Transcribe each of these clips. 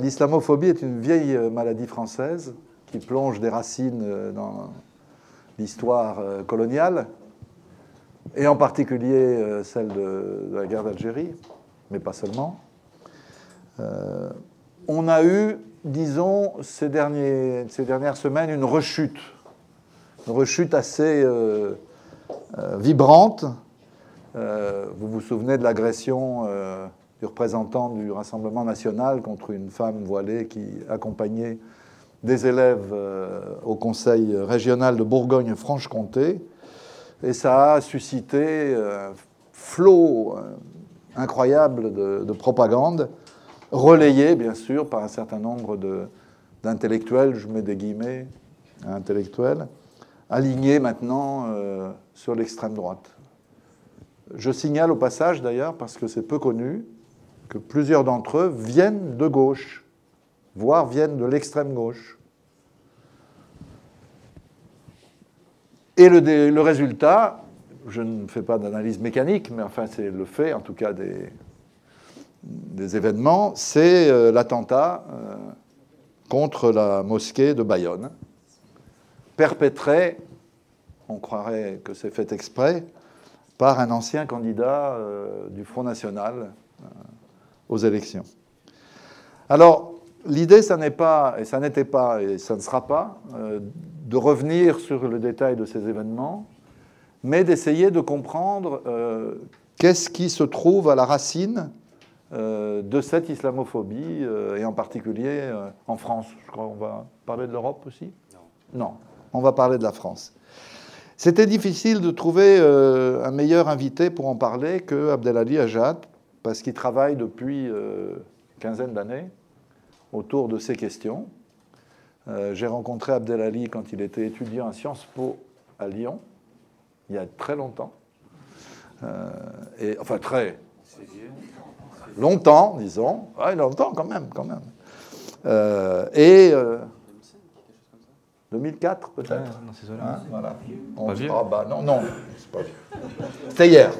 L'islamophobie est une vieille maladie française qui plonge des racines dans l'histoire coloniale, et en particulier celle de, la guerre d'Algérie, mais pas seulement. on a eu, disons, ces, dernières semaines, une rechute, une rechute assez vibrante euh, vous vous souvenez de l'agression euh, représentant du Rassemblement national contre une femme voilée qui accompagnait des élèves euh, au Conseil régional de Bourgogne-Franche-Comté. Et ça a suscité un flot incroyable de, propagande, relayé bien sûr par un certain nombre d'intellectuels, je mets des guillemets, intellectuels, alignés maintenant sur l'extrême droite. Je signale au passage d'ailleurs, parce que c'est peu connu, que plusieurs d'entre eux viennent de gauche, voire viennent de l'extrême gauche. Et le, résultat, je ne fais pas d'analyse mécanique, mais enfin c'est le fait en tout cas des, événements, c'est euh, l'attentat euh, contre la mosquée de Bayonne, perpétré, on croirait que c'est fait exprès, par un ancien candidat euh, du Front National aux élections. Alors, l'idée, ça n'est pas, et ça n'était pas, et ça ne sera pas, euh, de revenir sur le détail de ces événements, mais d'essayer de comprendre qu'est-ce qui se trouve à la racine de cette islamophobie, et en particulier en France. Je crois qu'on va parler de l'Europe aussi? Non. Non, on va parler de la France. C'était difficile de trouver euh, un meilleur invité pour en parler que Abdelali Ajad, parce qu'il travaille depuis euh, une quinzaine d'années autour de ces questions. Euh, j'ai rencontré Abdelali quand il était étudiant à Sciences Po à Lyon, il y a très longtemps. et, enfin, très longtemps, disons. Ouais, longtemps quand même, quand même. et 2004 peut-être. non, c'est hein, voilà. On, ah bah non, non, c'est pas C'était hier.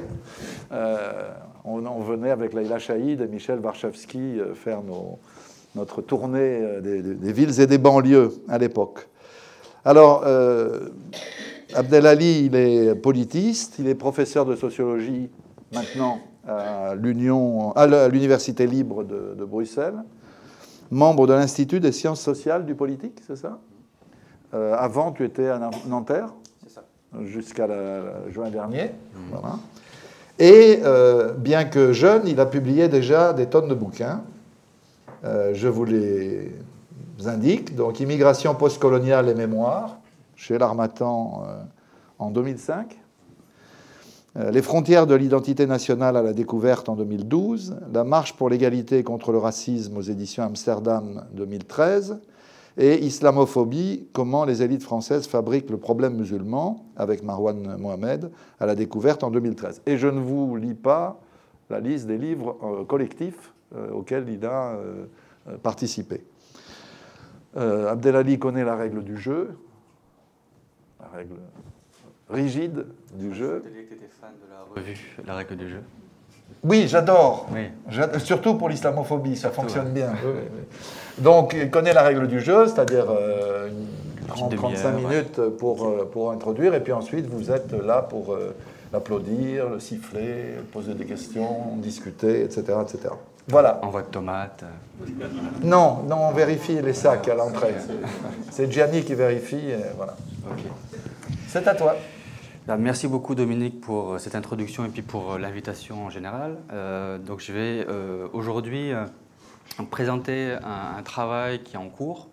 Euh, on, venait avec Laila Chaïd et Michel Warszawski euh, faire nos, notre tournée euh, des, villes et des banlieues à l'époque. Alors, euh, Abdelali, il est politiste, il est professeur de sociologie maintenant à l'Université libre de, de Bruxelles, membre de l'Institut des sciences sociales du politique, c'est ça? Euh, avant, tu étais à Nanterre? Jusqu'à juin dernier. Mhm. Et euh, bien que jeune, il a publié déjà des tonnes de bouquins. Euh, je vous les indique. Donc, Immigration postcoloniale et mémoire, chez l'Armatan en 2005. Les frontières de l'identité nationale à la découverte en 2012. La marche pour l'égalité contre le racisme aux éditions Amsterdam 2013 et islamophobie, comment les élites françaises fabriquent le problème musulman, avec Marwan Mohamed, à la découverte en 2013. Et je ne vous lis pas la liste des livres euh, collectifs euh, auxquels il a euh, participé. Abdelali connaît la règle du jeu, la règle rigide du jeu. La revue La règle du jeu oui, j'adore. Surtout pour l'islamophobie, ça fonctionne bien. Donc, il connaît la règle du jeu, c'est-à-dire 35 euh, minutes pour, euh, pour introduire, et puis ensuite, vous êtes là pour euh, l'applaudir, le siffler, poser des questions, discuter, etc. etc. Voilà. Envoi de tomates. Non, non, on vérifie les sacs à l'entrée. C'est Gianni qui vérifie, voilà. C'est à toi. Bah, merci beaucoup Dominique pour euh, cette introduction et puis pour euh, l'invitation en général. Euh, donc je vais aujourd'hui présenter un, travail qui est en cours,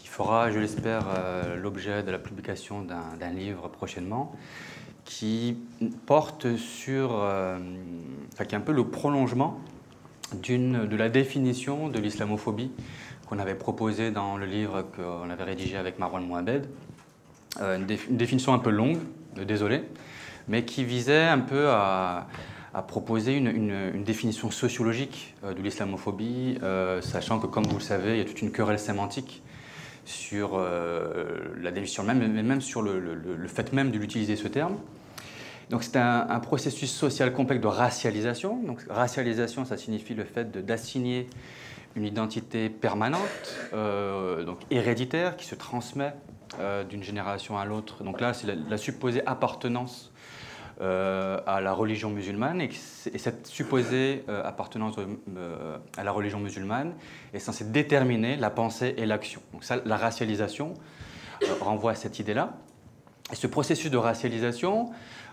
qui fera, je l'espère, l'objet de la publication d'un livre prochainement, qui porte sur, enfin, qui est un peu le prolongement de la définition de l'islamophobie qu'on avait proposée dans le livre qu'on avait rédigé avec Marwan Mohamed. une définition un peu longue, désolé, mais qui visait un peu à, proposer une, définition sociologique euh, de l'islamophobie, euh, sachant que, comme vous le savez, il y a toute une querelle sémantique sur euh, la définition même, même sur le, fait même de l'utiliser ce terme. Donc c'est un, processus social complexe de racialisation. Donc racialisation, ça signifie le fait d'assigner une identité permanente, donc héréditaire, qui se transmet d'une génération à l'autre. Donc là, c'est la, supposée appartenance à la religion musulmane et, cette supposée appartenance à la religion musulmane est censée déterminer la pensée et l'action. Donc ça, la racialisation renvoie à cette idée-là. Et ce processus de racialisation,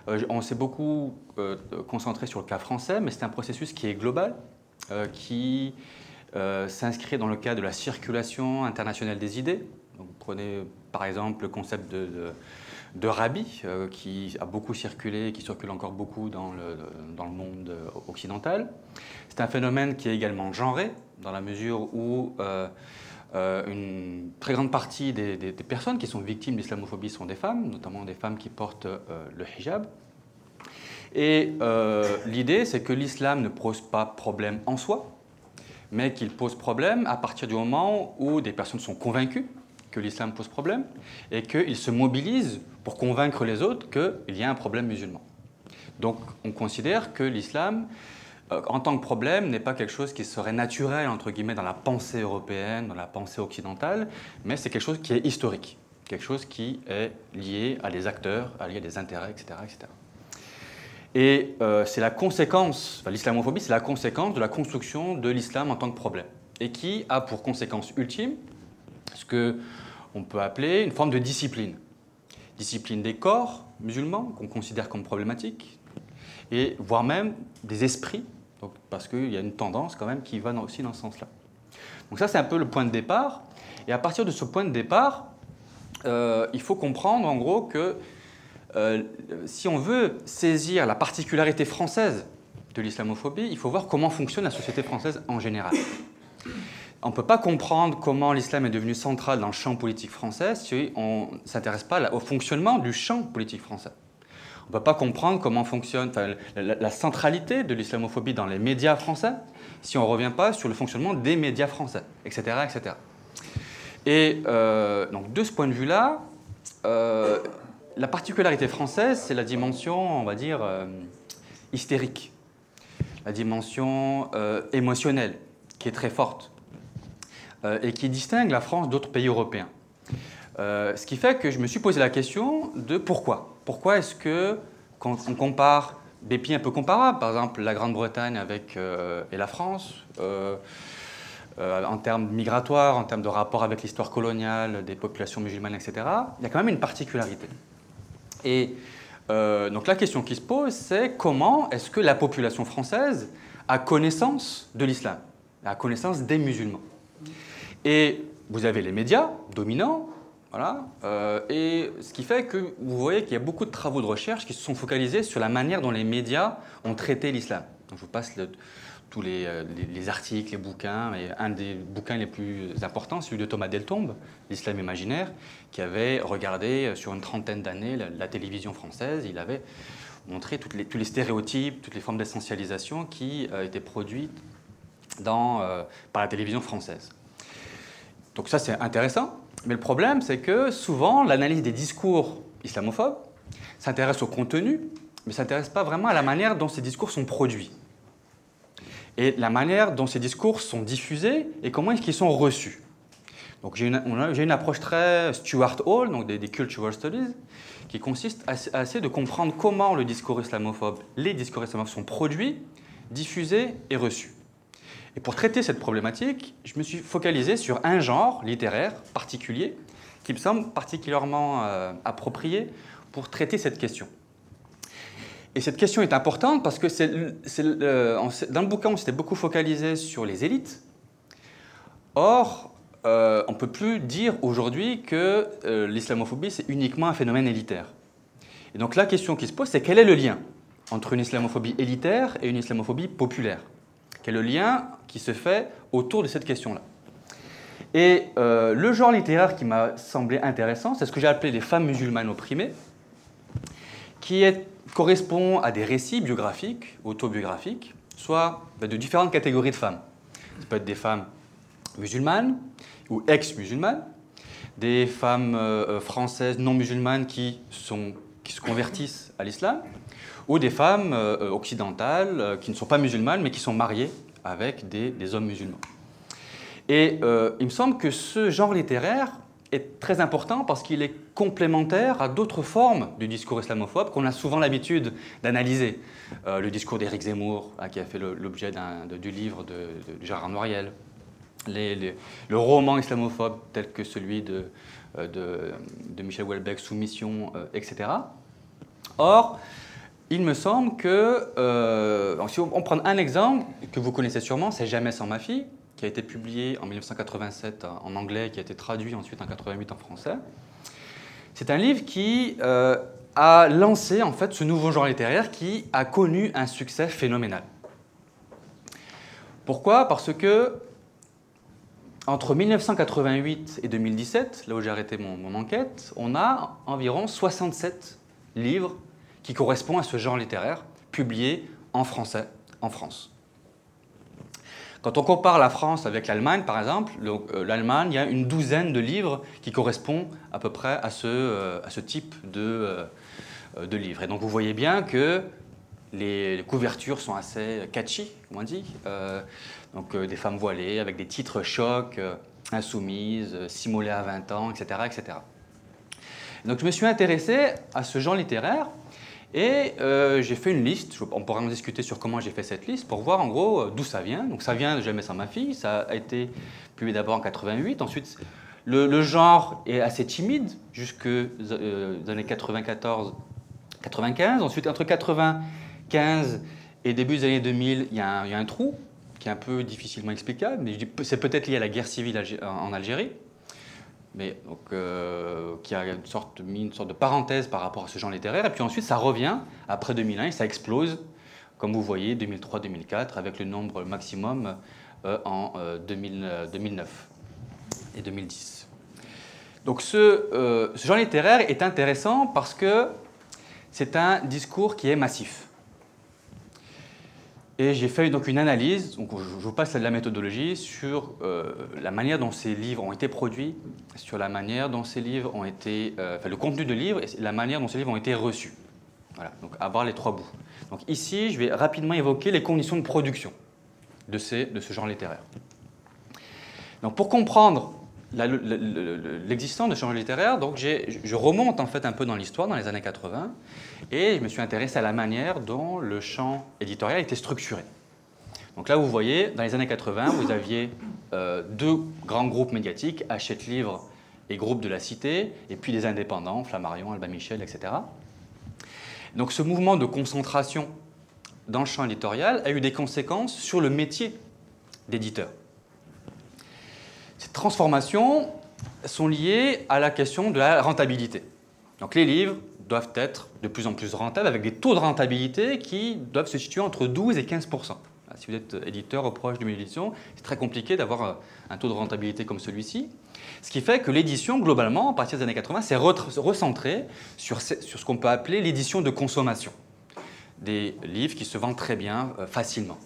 euh, on s'est beaucoup euh, concentré sur le cas français, mais c'est un processus qui est global, euh, qui s'inscrit dans le cadre de la circulation internationale des idées. Prenez par exemple le concept de, de, rabbi, qui a beaucoup circulé et qui circule encore beaucoup dans le, monde occidental. C'est un phénomène qui est également genré, dans la mesure où euh, une très grande partie des, personnes qui sont victimes d'islamophobie sont des femmes, notamment des femmes qui portent euh, le hijab. Et euh, l'idée, c'est que l'islam ne pose pas problème en soi, mais qu'il pose problème à partir du moment où des personnes sont convaincues que l'islam pose problème et qu'ils se mobilisent pour convaincre les autres qu'il y a un problème musulman. Donc on considère que l'islam euh, en tant que problème n'est pas quelque chose qui serait naturel entre guillemets dans la pensée européenne, dans la pensée occidentale, mais c'est quelque chose qui est historique, quelque chose qui est lié à des acteurs, lié à des intérêts, etc. etc. Et euh, c'est la conséquence, l'islamophobie, c'est la conséquence de la construction de l'islam en tant que problème, et qui a pour conséquence ultime ce que on peut appeler une forme de discipline, discipline des corps musulmans qu'on considère comme problématiques, et voire même des esprits parce qu'il y a une tendance quand même qui va aussi dans ce sens-là. Donc ça, c'est un peu le point de départ. Et à partir de ce point de départ, euh, il faut comprendre en gros que euh, si on veut saisir la particularité française de l'islamophobie, il faut voir comment fonctionne la société française en général. On ne peut pas comprendre comment l'islam est devenu central dans le champ politique français si on ne s'intéresse pas au fonctionnement du champ politique français. On ne peut pas comprendre comment fonctionne la, centralité de l'islamophobie dans les médias français si on ne revient pas sur le fonctionnement des médias français, etc. etc. Et euh, donc de ce point de vue-là, euh, la particularité française, c'est la dimension, on va dire, euh, hystérique, la dimension émotionnelle, qui est très forte, et qui distingue la France d'autres pays européens. ce qui fait que je me suis posé la question de pourquoi pourquoi est-ce que, quand on compare des pays un peu comparables, par exemple la Grande-Bretagne avec, euh, et la France, euh, euh, en termes migratoires, en termes de rapport avec l'histoire coloniale des populations musulmanes, etc., il y a quand même une particularité. Et donc la question qui se pose, c'est comment est-ce que la population française a connaissance de l'islam, a connaissance des musulmans? Et vous avez les médias dominants, voilà. Euh, et ce qui fait que vous voyez qu'il y a beaucoup de travaux de recherche qui se sont focalisés sur la manière dont les médias ont traité l'islam. je vous passe tous euh, les, articles, les bouquins. Et un des bouquins les plus importants, celui de Thomas Deltombe, L'islam imaginaire, qui avait regardé euh, sur une trentaine d'années la, télévision française. Il avait montré tous les stéréotypes, toutes les formes d'essentialisation qui étaient produites par la télévision française. Donc ça, c'est intéressant. Mais le problème, c'est que souvent, l'analyse des discours islamophobes s'intéresse au contenu, mais s'intéresse pas vraiment à la manière dont ces discours sont produits. Et la manière dont ces discours sont diffusés et comment est-ce qu'ils sont reçus. Donc j'ai une, approche très Stuart Hall, donc des, Cultural Studies, qui consiste à, essayer de comprendre comment le discours islamophobe, les discours islamophobes sont produits, diffusés et reçus. Et pour traiter cette problématique, je me suis focalisé sur un genre littéraire particulier qui me semble particulièrement euh, approprié pour traiter cette question. Et cette question est importante parce que c'est, dans le bouquin, on s'était beaucoup focalisé sur les élites. Or, euh, on ne peut plus dire aujourd'hui que euh, l'islamophobie, c'est uniquement un phénomène élitaire. Et donc la question qui se pose, c'est quel est le lien entre une islamophobie élitaire et une islamophobie populaire? Quel est le lien qui se fait autour de cette question-là. Et euh, le genre littéraire qui m'a semblé intéressant, c'est ce que j'ai appelé les femmes musulmanes opprimées, qui est, correspond à des récits biographiques, autobiographiques, soit ben, de différentes catégories de femmes. Ça peut être des femmes musulmanes ou ex-musulmanes, des femmes euh, françaises non musulmanes qui, qui se convertissent à l'islam, ou des femmes euh, occidentales qui ne sont pas musulmanes mais qui sont mariées avec des, hommes musulmans. Et il me semble que ce genre littéraire est très important parce qu'il est complémentaire à d'autres formes du discours islamophobe qu'on a souvent l'habitude d'analyser. Euh, le discours d'Éric Zemmour, hein, qui a fait l'objet du livre de, Gérard Noiriel, le roman islamophobe tel que celui de, euh, Michel Houellebecq, Soumission, euh, etc. Or, il me semble que, si on, prend un exemple que vous connaissez sûrement, c'est Jamais sans ma fille, qui a été publié en 1987 en anglais, qui a été traduit ensuite en 88 en français. C'est un livre qui euh, a lancé en fait ce nouveau genre littéraire qui a connu un succès phénoménal. Pourquoi? Parce que entre 1988 et 2017, là où j'ai arrêté mon, enquête, on a environ 67 livres qui correspondent à ce genre littéraire publiés en français en France. Quand on compare la France avec l'Allemagne, par exemple, euh, l'Allemagne, il y a une douzaine de livres qui correspondent à peu près à ce, euh, type de, euh, de livres. Et donc vous voyez bien que les, couvertures sont assez catchy, comme on dit. donc des femmes voilées avec des titres chocs, insoumises, simulées à 20 ans, etc., etc. Donc je me suis intéressé à ce genre littéraire et euh, j'ai fait une liste, on pourra en discuter sur comment j'ai fait cette liste, pour voir en gros euh, d'où ça vient. Donc ça vient de Jamais sans ma fille, ça a été publié d'abord en 88, ensuite le, genre est assez timide jusque euh, années 94, 95, ensuite entre 95 et début des années 2000, il y, a un, trou qui est un peu difficilement explicable, mais c'est peut-être lié à la guerre civile en Algérie mais euh, qui a une sorte, mis une sorte de parenthèse par rapport à ce genre littéraire. Et puis ensuite, ça revient après 2001 et ça explose, comme vous voyez, 2003-2004, avec le nombre maximum euh, en 2009 euh, et 2010. Donc ce genre littéraire est intéressant parce que c'est un discours qui est massif. Et j'ai fait donc une analyse, donc je vous passe la méthodologie, sur euh, la manière dont ces livres ont été produits, sur la manière dont ces livres ont été, euh, enfin le contenu de livres et la manière dont ces livres ont été reçus. Voilà, donc avoir les trois bouts. Donc ici, je vais rapidement évoquer les conditions de production de, ces, de ce genre littéraire. Donc pour comprendre l'existence de ce genre littéraire, donc je remonte en fait un peu dans l'histoire, dans les années 80, et je me suis intéressé à la manière dont le champ éditorial était structuré. Donc là, vous voyez, dans les années 80, vous aviez euh, deux grands groupes médiatiques, Hachette Livre et Groupe de la Cité, et puis des indépendants, Flammarion, Albin Michel, etc. Donc ce mouvement de concentration dans le champ éditorial a eu des conséquences sur le métier d'éditeur. Transformations sont liées à la question de la rentabilité. Donc les livres doivent être de plus en plus rentables avec des taux de rentabilité qui doivent se situer entre 12 et 15% Si vous êtes éditeur ou proche d'une édition, c'est très compliqué d'avoir euh, un taux de rentabilité comme celui-ci. Ce qui fait que l'édition, globalement, à partir des années 80, s'est recentrée sur, sur ce qu'on peut appeler l'édition de consommation. Des livres qui se vendent très bien, euh, facilement.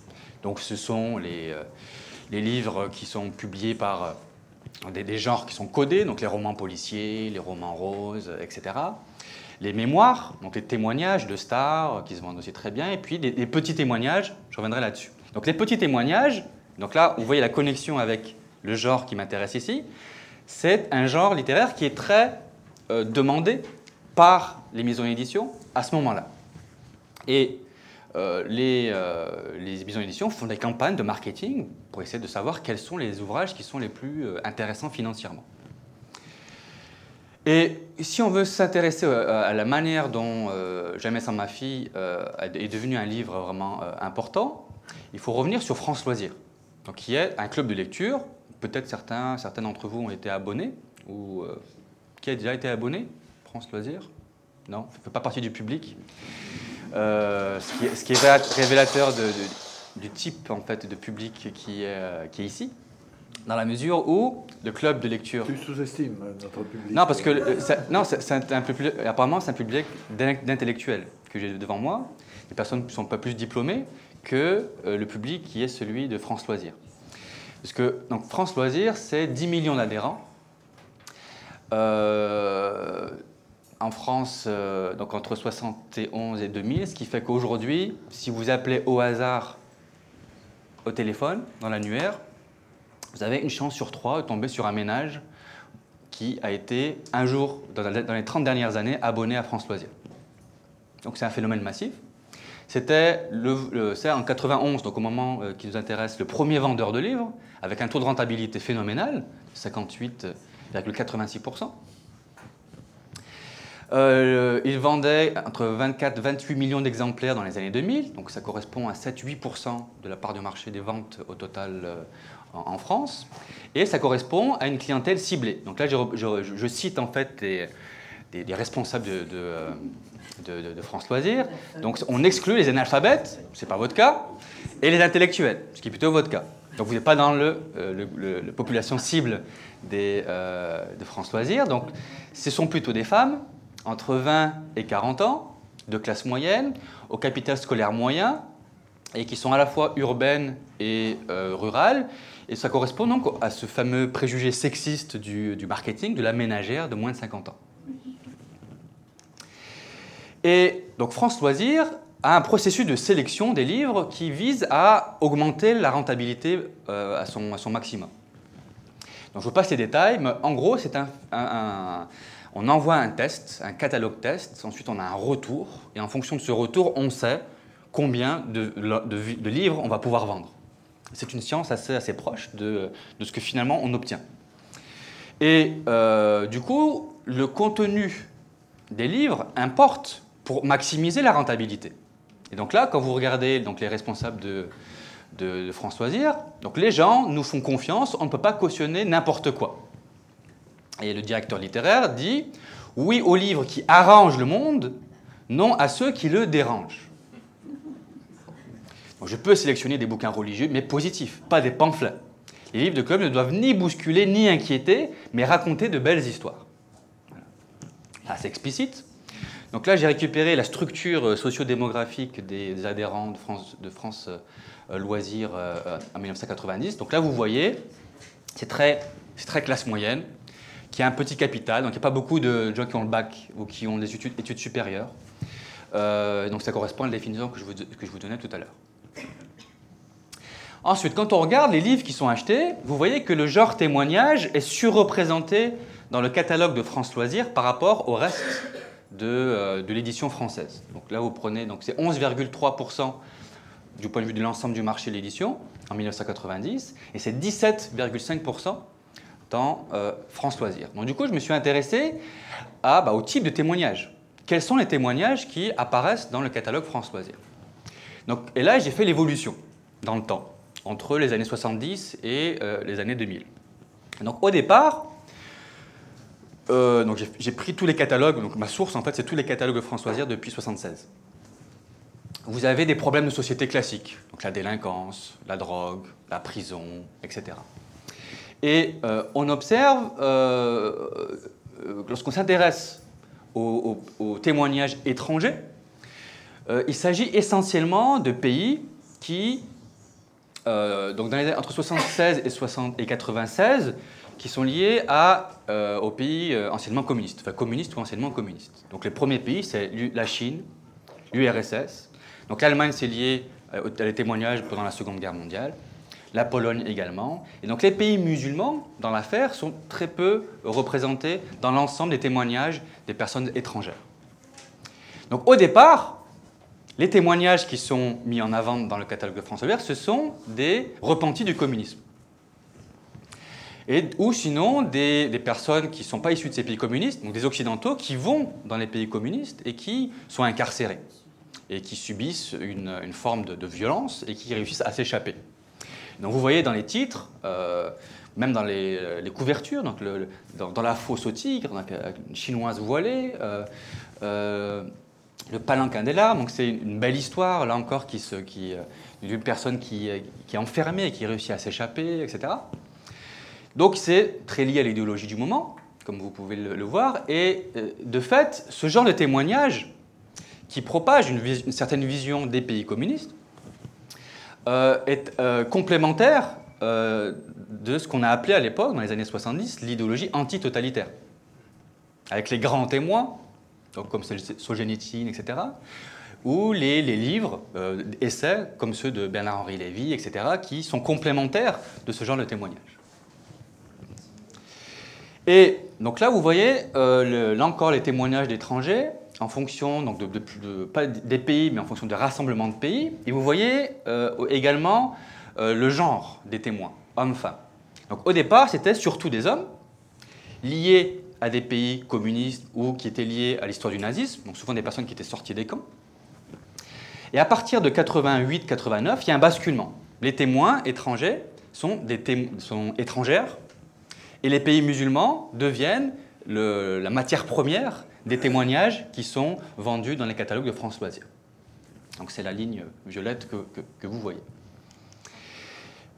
Donc ce sont les, euh, les livres qui sont publiés par des, genres qui sont codés, donc les romans policiers, les romans roses, etc. Les mémoires, donc les témoignages de stars qui se vendent aussi très bien, et puis des, petits témoignages, je reviendrai là-dessus. Donc les petits témoignages, donc là vous voyez la connexion avec le genre qui m'intéresse ici, c'est un genre littéraire qui est très euh, demandé par les maisons d'édition à ce moment-là. Et euh, les, euh, les font des campagnes de marketing pour essayer de savoir quels sont les ouvrages qui sont les plus euh, intéressants financièrement. Et si on veut s'intéresser à la manière dont Jamais sans ma fille est devenu un livre vraiment important, il faut revenir sur France Loisirs, donc, qui est un club de lecture. Peut-être certains, certains d'entre vous ont été abonnés, ou qui a déjà été abonné France Loisirs? Non, ça ne fait pas partie du public? Euh, ce, qui est, révélateur du type en fait, de public qui est, euh, qui est ici dans la mesure où le club de lecture. Tu sous-estimes notre public. Non, parce que euh, non, c'est un public, apparemment, c'est un public d'intellectuels que j'ai devant moi. Les personnes ne sont pas plus diplômées que le public qui est celui de France Loisirs. Parce que donc, France Loisirs, c'est 10 millions d'adhérents. Euh, en France, euh, donc entre 71 et 2000, ce qui fait qu'aujourd'hui, si vous appelez au hasard au téléphone, dans l'annuaire, vous avez une chance sur trois de tomber sur un ménage qui a été un jour, dans les 30 dernières années, abonné à France Loisirs. Donc c'est un phénomène massif. C'était en 91, donc au moment euh, qui nous intéresse, le premier vendeur de livres, avec un taux de rentabilité phénoménal, 58,86%. Euh, il vendait entre 24 et 28 millions d'exemplaires dans les années 2000, donc ça correspond à 7-8% de la part du marché des ventes au total euh, en, France, et ça correspond à une clientèle ciblée. Donc là, je, cite en fait des, responsables de, de, France Loisirs. Donc on exclut les analphabètes, c'est pas votre cas, et les intellectuels, ce qui est plutôt votre cas. Donc vous n'êtes pas dans le, euh, la population cible euh, de France Loisirs. Donc ce sont plutôt des femmes entre 20 et 40 ans, de classe moyenne, au capital scolaire moyen, et qui sont à la fois urbaines et euh, rurales. Et ça correspond donc à ce fameux préjugé sexiste du, marketing de la ménagère de moins de 50 ans. Et donc France Loisirs a un processus de sélection des livres qui vise à augmenter la rentabilité euh, à, son, à, son, maximum. Donc je vous passe les détails, mais en gros, c'est un, on envoie un test, un catalogue test, ensuite on a un retour, et en fonction de ce retour, on sait combien de, de, livres on va pouvoir vendre. C'est une science assez, proche de, de, ce que finalement on obtient. Et euh, du coup, le contenu des livres importe pour maximiser la rentabilité. Et donc là, quand vous regardez donc, les responsables de, de, France Loisirs, donc les gens nous font confiance, on ne peut pas cautionner n'importe quoi. Et le directeur littéraire dit oui aux livres qui arrangent le monde, non à ceux qui le dérangent. Je peux sélectionner des bouquins religieux, mais positifs, pas des pamphlets. Les livres de club ne doivent ni bousculer ni inquiéter, mais raconter de belles histoires. Voilà. C'est explicite. Donc là, j'ai récupéré la structure euh, sociodémographique des adhérents de France, France euh, Loisirs euh, en 1990. Donc là, vous voyez, c'est très classe moyenne, qui a un petit capital. Donc il n'y a pas beaucoup de gens qui ont le bac ou qui ont des études, supérieures. donc ça correspond à la définition que je vous, que je vous donnais tout à l'heure. Ensuite, quand on regarde les livres qui sont achetés, vous voyez que le genre témoignage est surreprésenté dans le catalogue de France Loisirs par rapport au reste euh, de, l'édition française. Donc là, vous prenez, donc c'est 11,3% du point de vue de l'ensemble du marché de l'édition en 1990, et c'est 17,5% dans euh, France Loisirs. Donc du coup, je me suis intéressé à, bah, au type de témoignages. Quels sont les témoignages qui apparaissent dans le catalogue France Loisirs? Donc, Et là, j'ai fait l'évolution dans le temps, entre les années 70 et euh, les années 2000. Donc au départ, euh, j'ai pris tous les catalogues, donc ma source en fait c'est tous les catalogues de Françoisière depuis 1976. Vous avez des problèmes de société classiques, donc la délinquance, la drogue, la prison, etc. Et euh, on observe, euh, lorsqu'on s'intéresse aux, témoignages étrangers, il s'agit essentiellement de pays qui, donc entre 76 et, 60, et 96, qui sont liés à, euh, aux pays euh, anciennement communistes, enfin communistes ou anciennement communistes. Donc les premiers pays, c'est la Chine, l'URSS. Donc l'Allemagne, c'est lié euh, aux témoignages pendant la Seconde Guerre mondiale. La Pologne également. Et donc les pays musulmans, dans l'affaire, sont très peu représentés dans l'ensemble des témoignages des personnes étrangères. Donc au départ, les témoignages qui sont mis en avant dans le catalogue de France Vert, ce sont des repentis du communisme ou sinon des, personnes qui ne sont pas issues de ces pays communistes, donc des Occidentaux, qui vont dans les pays communistes et qui sont incarcérés et qui subissent une, forme de, violence et qui réussissent à s'échapper. Donc vous voyez dans les titres, euh, même dans les, couvertures, donc dans, La fosse au tigre, donc, une chinoise voilée, euh, euh, Le palanquin des larmes, donc c'est une belle histoire, là encore, qui, qui, d'une personne qui, qui est enfermée et qui réussit à s'échapper, etc. Donc c'est très lié à l'idéologie du moment, comme vous pouvez le, voir, et euh, de fait, ce genre de témoignage qui propage une, certaine vision des pays communistes euh, est euh, complémentaire de ce qu'on a appelé à l'époque, dans les années 70, l'idéologie antitotalitaire, avec les grands témoins, donc comme Solzhenitsyn, etc., ou les, les livres, essais comme ceux de Bernard-Henri Lévy, etc., qui sont complémentaires de ce genre de témoignage. Et donc là, vous voyez, euh, là encore, les témoignages d'étrangers en fonction donc de, pas des pays, mais en fonction des rassemblements de pays. Et vous voyez euh, également euh, le genre des témoins, hommes-femmes. Donc au départ, c'était surtout des hommes liés à des pays communistes ou qui étaient liés à l'histoire du nazisme, donc souvent des personnes qui étaient sorties des camps. Et à partir de 88-89, il y a un basculement. Les témoins étrangers sont, des sont étrangères et les pays musulmans deviennent la matière première des témoignages qui sont vendus dans les catalogues de France Loisirs. Donc c'est la ligne violette que, vous voyez.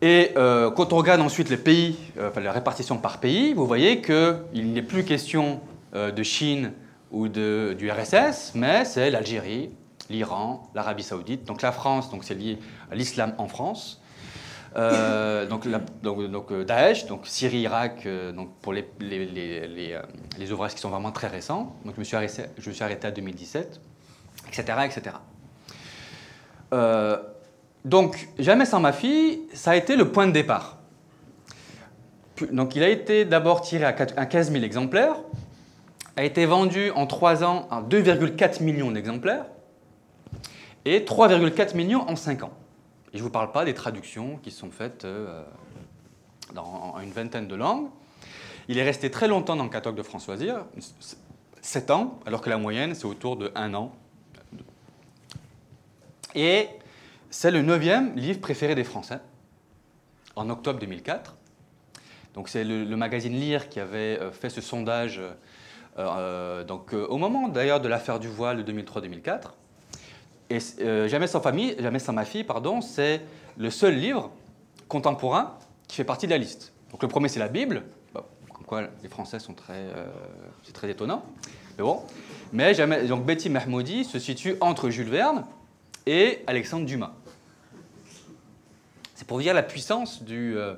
Et euh, quand on regarde ensuite les pays, euh, la répartition par pays, vous voyez qu'il n'est plus question euh, de Chine ou de, du RSS, mais c'est l'Algérie, l'Iran, l'Arabie saoudite. Donc la France, c'est lié à l'islam en France. Euh, donc, euh, Daesh, donc Syrie, Irak, euh, donc pour les, ouvrages qui sont vraiment très récents. Donc je me suis arrêté, je me suis arrêté à 2017, etc. etc. donc Jamais sans ma fille, ça a été le point de départ. Donc il a été d'abord tiré à 15 000 exemplaires, a été vendu en 3 ans à 2,4 millions d'exemplaires et 3,4 millions en 5 ans. Et je ne vous parle pas des traductions qui sont faites euh, dans une vingtaine de langues. Il est resté très longtemps dans le catalogue de François 7 ans, alors que la moyenne, c'est autour de 1 an. Et c'est le neuvième livre préféré des Français, en octobre 2004. Donc c'est le, magazine Lire qui avait euh, fait ce sondage euh, donc, au moment d'ailleurs de l'affaire du voile de 2003-2004. Et euh, Jamais sans famille, Jamais sans ma fille, pardon, c'est le seul livre contemporain qui fait partie de la liste. Donc le premier c'est la Bible, comme quoi les Français sont très, euh, c'est très étonnant, mais bon. Mais donc Betty Mahmoudi se situe entre Jules Verne et Alexandre Dumas. C'est pour dire la puissance euh,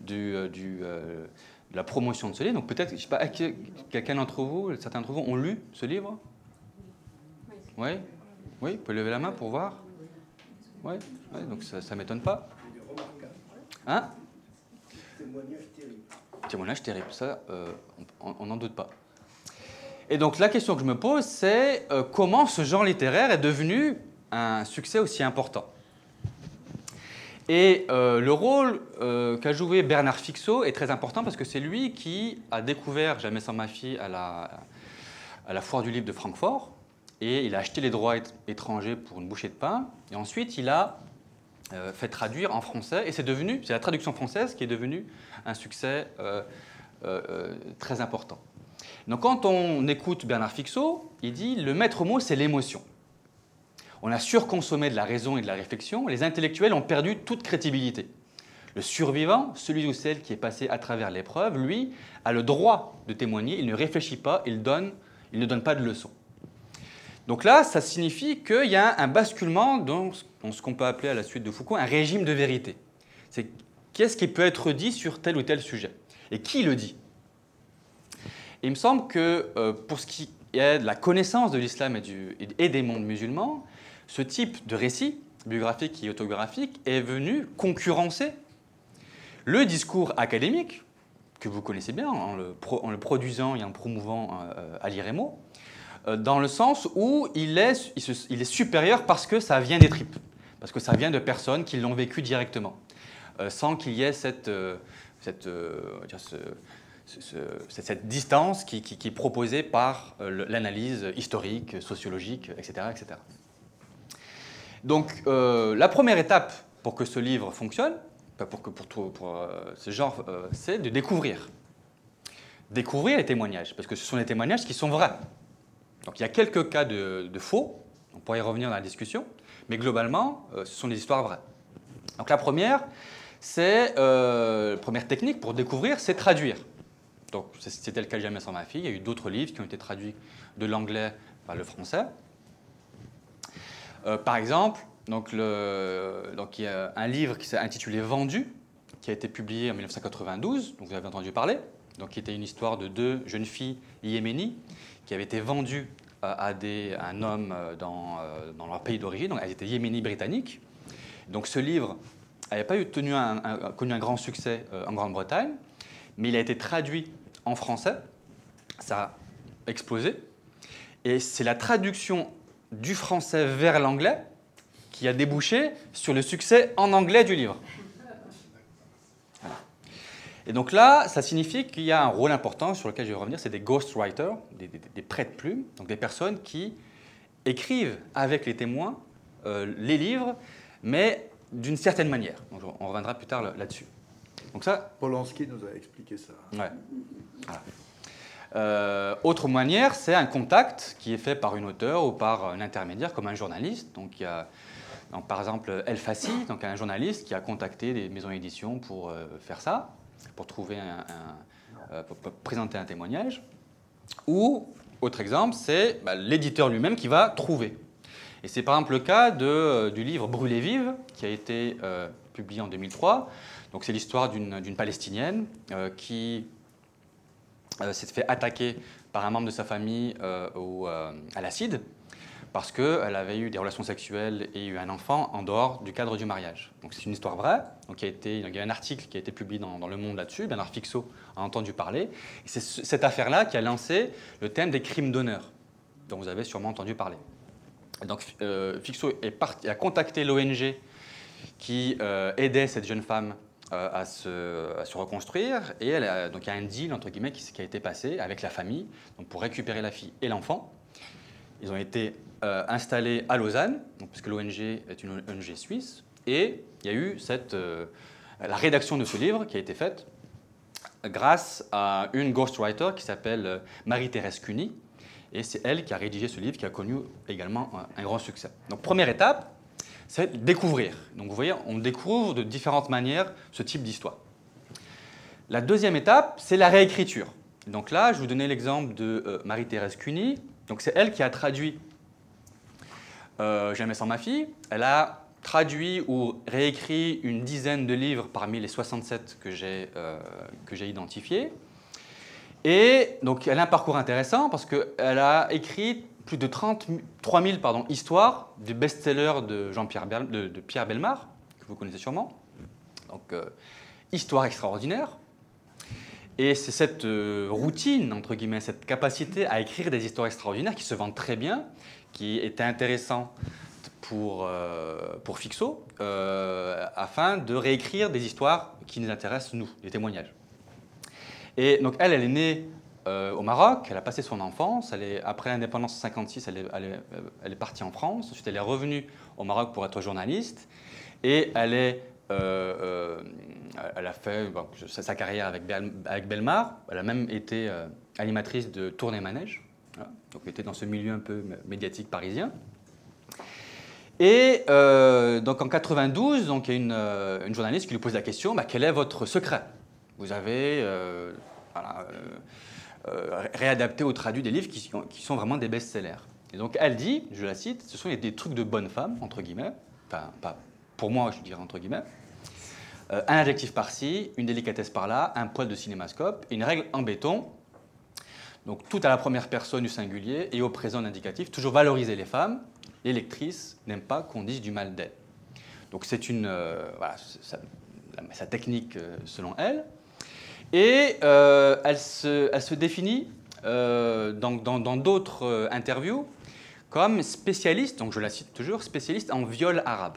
du de la promotion de ce livre. Donc peut-être, je sais pas, quelqu'un d'entre vous, certains d'entre vous ont lu ce livre? Oui. Oui, vous pouvez lever la main pour voir Oui, donc ça ne m'étonne pas. Hein? Témoignage terrible. Témoignage terrible, ça, euh, on n'en doute pas. Et donc la question que je me pose, c'est euh, comment ce genre littéraire est devenu un succès aussi important? Et euh, le rôle qu'a joué Bernard Fixot est très important parce que c'est lui qui a découvert Jamais sans ma fille à la, à la foire du livre de Francfort et il a acheté les droits étrangers pour une bouchée de pain. Et ensuite, il a euh, fait traduire en français. Et c'est devenu, c'est la traduction française qui est devenue un succès euh, euh, très important. Donc, quand on écoute Bernard Fixot, il dit le maître mot, c'est l'émotion. On a surconsommé de la raison et de la réflexion. Les intellectuels ont perdu toute crédibilité. Le survivant, celui ou celle qui est passé à travers l'épreuve, lui, a le droit de témoigner. Il ne réfléchit pas, il, donne, il ne donne pas de leçons. Donc là, ça signifie qu'il y a un basculement dans ce qu'on peut appeler à la suite de Foucault un régime de vérité. C'est qu'est-ce qui peut être dit sur tel ou tel sujet Et qui le dit? Il me semble que euh, pour ce qui est de la connaissance de l'islam et, des mondes musulmans, ce type de récit, biographique et autographique, est venu concurrencer le discours académique, que vous connaissez bien en le, produisant et en promouvant euh, à l'IREMO, euh, dans le sens où il est, supérieur parce que ça vient des tripes, parce que ça vient de personnes qui l'ont vécu directement, euh, sans qu'il y ait cette, euh, distance qui, est proposée par l'analyse historique, sociologique, etc. etc. Donc la première étape pour que ce livre fonctionne, pour, pour, pour ce genre, c'est de découvrir. Découvrir les témoignages, parce que ce sont les témoignages qui sont vrais. Donc il y a quelques cas de, faux, on pourrait y revenir dans la discussion, mais globalement, euh, ce sont des histoires vraies. Donc la première, c'est euh, première technique pour découvrir, c'est traduire. Donc c'était le cas de Jamais sans ma fille. Il y a eu d'autres livres qui ont été traduits de l'anglais vers le français. Euh, par exemple, donc, donc il y a un livre qui s'est intitulé Vendu, qui a été publié en 1992, dont vous avez entendu parler, donc qui était une histoire de deux jeunes filles yéménies qui avaient été vendues à, des, un homme euh, dans, euh, dans leur pays d'origine, donc elles étaient yéménies britanniques. Donc ce livre n'avait pas connu un grand succès euh, en Grande-Bretagne, mais il a été traduit en français. Ça a explosé. Et c'est la traduction du français vers l'anglais qui a débouché sur le succès en anglais du livre. Et donc là, ça signifie qu'il y a un rôle important sur lequel je vais revenir, c'est des ghostwriters, des, des, des prêtres-plumes, donc des personnes qui écrivent avec les témoins euh, les livres, mais d'une certaine manière. Donc, on reviendra plus tard là-dessus. Donc ça. Polanski nous a expliqué ça. Ouais. Euh, autre manière, c'est un contact qui est fait par une auteur ou par un intermédiaire, comme un journaliste. Donc, il y a, donc, par exemple, El Fassi, donc un journaliste qui a contacté des maisons d'édition pour euh, faire ça, pour trouver un, euh, présenter un témoignage. Ou, autre exemple, c'est bah, l'éditeur lui-même qui va trouver. Et c'est par exemple le cas de, du livre Brûlée vive, qui a été publié en 2003. Donc, c'est l'histoire d'une Palestinienne qui euh, s'est fait attaquer par un membre de sa famille euh, euh, à l'acide parce qu'elle avait eu des relations sexuelles et eu un enfant en dehors du cadre du mariage. Donc c'est une histoire vraie. Donc il, y a été, un article qui a été publié dans, Le Monde là-dessus. Bernard Fixot a entendu parler. C'est cette affaire-là qui a lancé le thème des crimes d'honneur, dont vous avez sûrement entendu parler. donc parti, a contacté l'ONG qui aidait cette jeune femme euh, à se, reconstruire. Et donc il y a un deal, entre guillemets, qui, a été passé avec la famille pour récupérer la fille et l'enfant. Ils ont été euh, installés à Lausanne, puisque l'ONG est une ONG suisse. Et il y a eu euh, la rédaction de ce livre qui a été faite grâce à une ghostwriter qui s'appelle Marie-Thérèse Cuny. Et c'est elle qui a rédigé ce livre qui a connu également un grand succès. Donc première étape, c'est découvrir. Donc vous voyez, on découvre de différentes manières ce type d'histoire. La deuxième étape, c'est la réécriture. Donc là, je vous donnais l'exemple de euh, Marie-Thérèse Cuny. Donc c'est elle qui a traduit euh, Jamais sans ma fille. Elle a traduit ou réécrit une dizaine de livres parmi les 67 que j'ai euh, identifiés. Et donc elle a un parcours intéressant parce qu'elle a écrit plus de 33 000 pardon, histoires du best-seller de, Jean-Pierre de, Pierre Belmar, que vous connaissez sûrement. Donc, euh, histoire extraordinaire. Et c'est cette euh, routine, entre guillemets, cette capacité à écrire des histoires extraordinaires qui se vendent très bien, qui était intéressant pour, euh, pour Fixo, afin de réécrire des histoires qui nous intéressent, nous, des témoignages. Et donc, elle, elle est née euh, au Maroc, elle a passé son enfance. Elle est, après l'indépendance en 1956, elle est, elle, est, partie en France. Ensuite, elle est revenue au Maroc pour être journaliste. Et elle, est, euh, euh, elle a fait sa, carrière avec, avec, Belmar. Elle a même été animatrice de Tournée Manège. Donc, elle était dans ce milieu un peu médiatique parisien. Et donc en 92, donc, il y a une, une, journaliste qui lui pose la question bah, quel est votre secret? Vous avez euh, réadapter ou traduit des livres qui, qui sont vraiment des best-sellers. Et donc elle dit, je la cite, ce sont des trucs de bonne femme, entre guillemets, enfin pas pour moi je dirais entre guillemets, euh, un adjectif par-ci, une délicatesse par-là, un poil de cinémascope, une règle en béton, donc tout à la première personne du singulier et au présent d'indicatif, toujours valoriser les femmes. Les lectrices n'aiment pas qu'on dise du mal d'elles. Donc c'est une, euh, sa, technique selon elle. Et euh, elle, se, définit euh, dans d'autres euh, interviews comme spécialiste, donc je la cite toujours, spécialiste en viol arabe.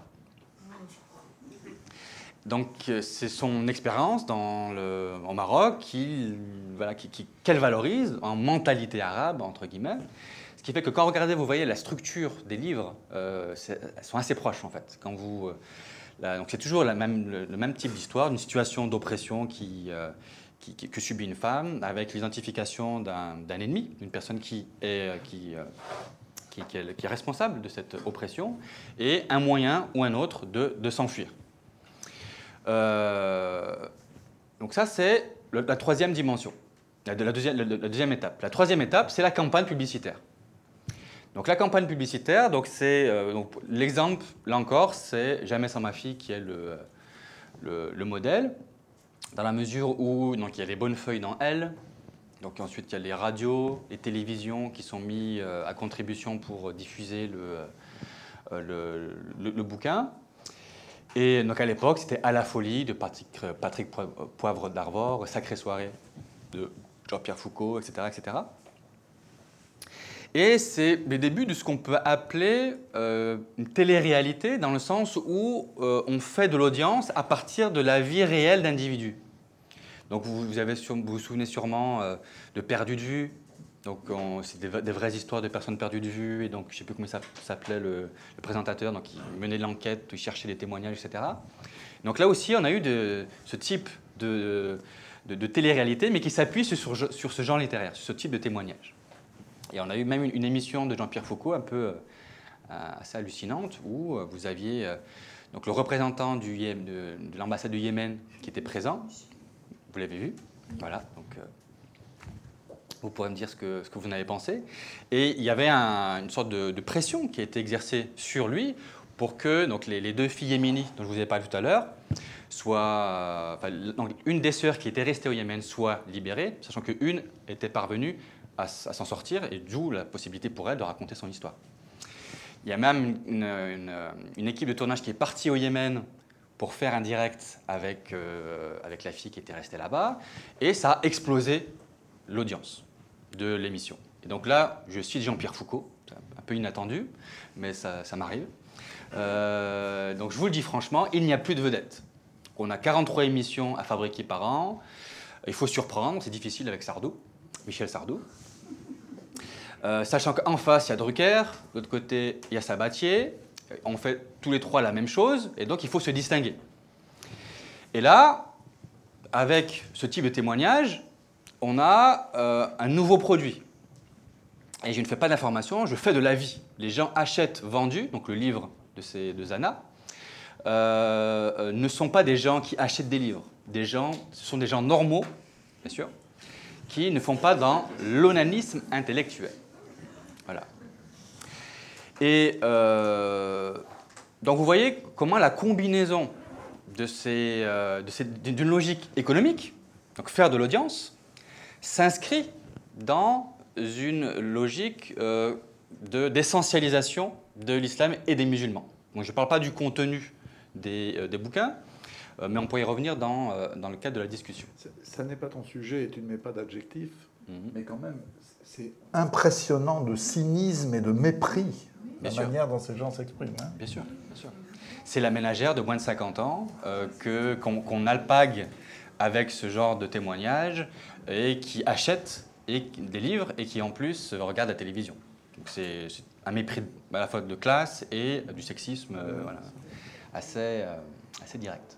Donc c'est son expérience dans le, au Maroc qu'elle valorise en mentalité arabe, entre guillemets. Ce qui fait que quand vous regardez, vous voyez la structure des livres, elles sont assez proches en fait. Vous, donc c'est toujours le, même type d'histoire, une situation d'oppression qui, que subit une femme avec l'identification d'un ennemi, d'une personne qui est, euh, qui, qui, responsable de cette oppression, et un moyen ou un autre de s'enfuir. Euh, donc ça, c'est la troisième dimension, la, deuxième, étape. La troisième étape, c'est la campagne publicitaire. Donc la campagne publicitaire, donc c'est euh, l'exemple, là encore, c'est Jamais sans ma fille qui est le, le, le modèle dans la mesure où donc, il y a les bonnes feuilles dans elle, donc ensuite il y a les radios, les télévisions qui sont mis euh, à contribution pour diffuser le, bouquin. Et donc à l'époque, c'était À la folie de Patrick, Patrick Poivre d'Arvor, Sacrée soirée de Jean-Pierre Foucault, etc., etc. Et c'est le début de ce qu'on peut appeler euh, une télé-réalité, dans le sens où euh, on fait de l'audience à partir de la vie réelle d'individus. Donc vous, vous souvenez sûrement euh, de Perdu de vue. Donc c'est des, vraies histoires de personnes perdues de vue. Et donc je ne sais plus comment ça s'appelait le, présentateur. Donc il menait l'enquête, il cherchait des témoignages, etc. Donc là aussi on a eu ce type de, de, télé-réalité, mais qui s'appuie sur, ce genre littéraire, sur ce type de témoignage. Et on a eu même une, émission de Jean-Pierre Foucault un peu euh, assez hallucinante où euh, vous aviez euh, donc le représentant de l'ambassade du Yémen qui était présent. Vous l'avez vu? Voilà. Donc, vous pourrez me dire ce que, vous en avez pensé? Et il y avait une sorte de, pression qui a été exercée sur lui pour que donc, les, deux filles yéménites dont je vous ai parlé tout à l'heure soient. une des sœurs qui était restée au Yémen soit libérée, sachant qu'une était parvenue à, s'en sortir, et d'où la possibilité pour elle de raconter son histoire. Il y a même une, équipe de tournage qui est partie au Yémen pour faire un direct avec, euh, avec la fille qui était restée là-bas, et ça a explosé l'audience de l'émission. Et donc là, je suis Jean-Pierre Foucault, un peu inattendu, mais ça, m'arrive. Euh, donc je vous le dis franchement, il n'y a plus de vedettes. On a 43 émissions à fabriquer par an. Il faut surprendre, c'est difficile avec Sardou, Michel Sardou. Euh, sachant qu'en face, il y a Drucker, de l'autre côté, il y a Sabatier. On fait tous les trois la même chose, et donc il faut se distinguer. Et là, avec ce type de témoignage, on a euh, un nouveau produit. Et je ne fais pas d'information, je fais de la vie. Les gens achètent vendu, donc le livre de ces deux Anna, euh, ne sont pas des gens qui achètent des livres. Des gens, ce sont des gens normaux, bien sûr, qui ne font pas dans l'onanisme intellectuel. Voilà. Et euh, donc vous voyez comment la combinaison de ces, euh, d'une logique économique, donc faire de l'audience, s'inscrit dans une logique euh, de, d'essentialisation de l'islam et des musulmans. je ne parle pas du contenu des, des bouquins, mais on pourrait y revenir dans, dans, le cadre de la discussion. Ça, n'est pas ton sujet et tu ne mets pas d'adjectif, mhm. mais quand même, c'est impressionnant de cynisme et de mépris la manière dont ces gens s'expriment. Hein. Bien sûr, bien sûr. C'est la ménagère de moins de 50 ans euh, que, qu'on, alpague avec ce genre de témoignages et qui achète et, des livres et qui en plus regarde la télévision. c'est, un mépris à la fois de classe et du sexisme euh, assez, euh, assez direct.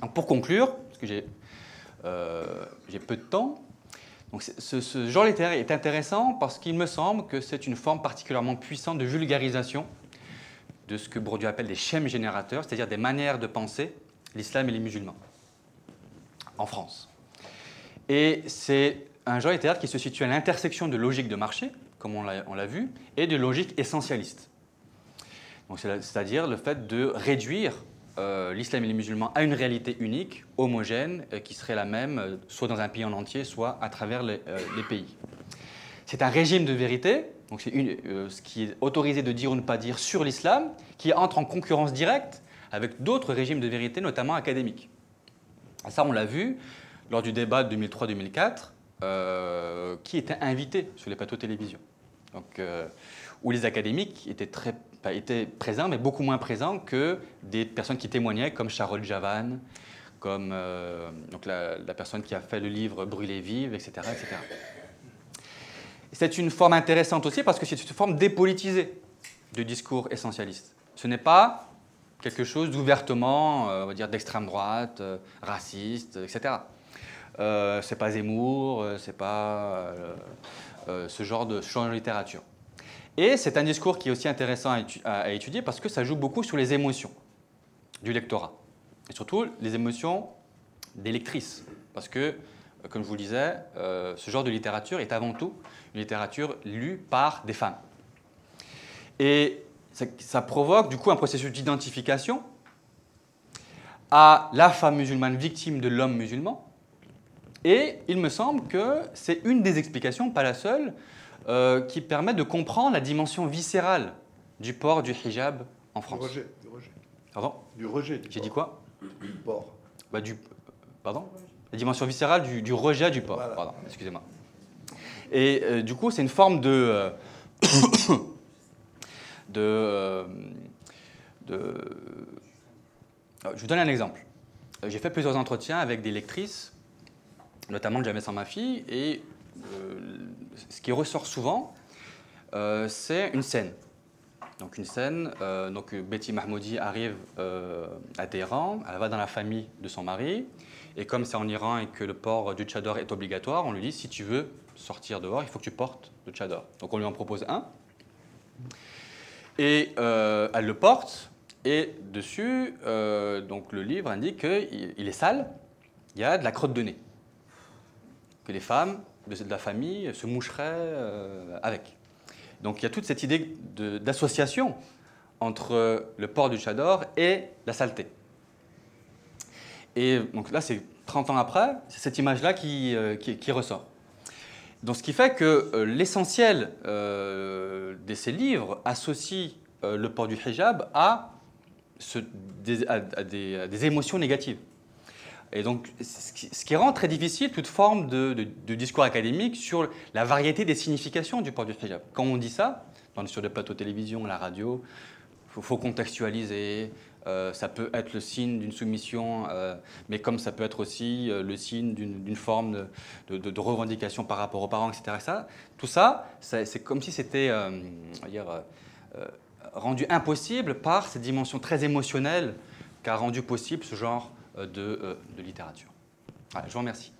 Donc pour conclure, parce que j'ai, j'ai peu de temps, donc ce, genre littéraire est intéressant parce qu'il me semble que c'est une forme particulièrement puissante de vulgarisation de ce que Bourdieu appelle des schèmes générateurs, c'est-à-dire des manières de penser l'islam et les musulmans en France. Et c'est un genre littéraire qui se situe à l'intersection de logique de marché, comme on l'a vu, et de logique essentialiste. C'est-à-dire le fait de réduire euh, l'islam et les musulmans à une réalité unique, homogène, euh, qui serait la même euh, soit dans un pays en entier, soit à travers les, pays. C'est un régime de vérité, donc c'est ce qui est autorisé de dire ou ne pas dire sur l'islam, qui entre en concurrence directe avec d'autres régimes de vérité, notamment académiques. ça, on l'a vu lors du débat de 2003-2004, qui était invité sur les plateaux de télévision. Donc, où les académiques étaient très était présent, mais beaucoup moins présent que des personnes qui témoignaient, comme Charles Javan, comme euh, donc la, personne qui a fait le livre Brûler vive, etc. etc. C'est une forme intéressante aussi parce que c'est une forme dépolitisée du discours essentialiste. Ce n'est pas quelque chose d'ouvertement, euh, on va dire, d'extrême droite, euh, raciste, etc. Euh, c'est pas Zemmour, c'est pas ce genre de champ de littérature. Et c'est un discours qui est aussi intéressant à, étudier parce que ça joue beaucoup sur les émotions du lectorat. Et surtout les émotions des lectrices. Parce que, euh, comme je vous le disais, euh, ce genre de littérature est avant tout une littérature lue par des femmes. Et ça, provoque du coup un processus d'identification à la femme musulmane victime de l'homme musulman. Et il me semble que c'est une des explications, pas la seule, euh, qui permet de comprendre la dimension viscérale du port du hijab en France. Du rejet. Pardon? Du rejet. J'ai dit quoi? Du port. Bah, du... Pardon? La dimension viscérale du, rejet du port. Pardon, excusez-moi. Et du coup, c'est une forme de. de, de je vous donne un exemple. J'ai fait plusieurs entretiens avec des lectrices, notamment Jamais sans ma fille, et ce qui ressort souvent, c'est une scène. Donc une scène, euh, donc Betty Mahmoudi arrive euh, à Téhéran, elle va dans la famille de son mari, et comme c'est en Iran et que le port du tchador est obligatoire, on lui dit si tu veux sortir dehors, il faut que tu portes le tchador. Donc on lui en propose un, et euh, elle le porte, et dessus, donc le livre indique qu'il est sale, il y a de la crotte de nez, que les femmes de la famille se moucheraient avec. Donc il y a toute cette idée d'association entre le port du Chador et la saleté. Et donc là, c'est 30 ans après, c'est cette image-là qui, euh, qui, ressort. Donc ce qui fait que euh, l'essentiel euh, de ces livres associe le port du hijab à, des, émotions négatives. Et donc, ce qui, rend très difficile toute forme de, discours académique sur la variété des significations du port du hijab. Quand on dit ça, sur des plateaux de télévision, la radio, il faut, contextualiser. Euh, ça peut être le signe d'une soumission, euh, mais comme ça peut être aussi euh, le signe d'une forme de, revendication par rapport aux parents, etc. Tout ça, c'est comme si c'était rendu impossible par cette dimension très émotionnelle qu'a rendu possible ce genre euh, de, littérature. Voilà, je vous remercie.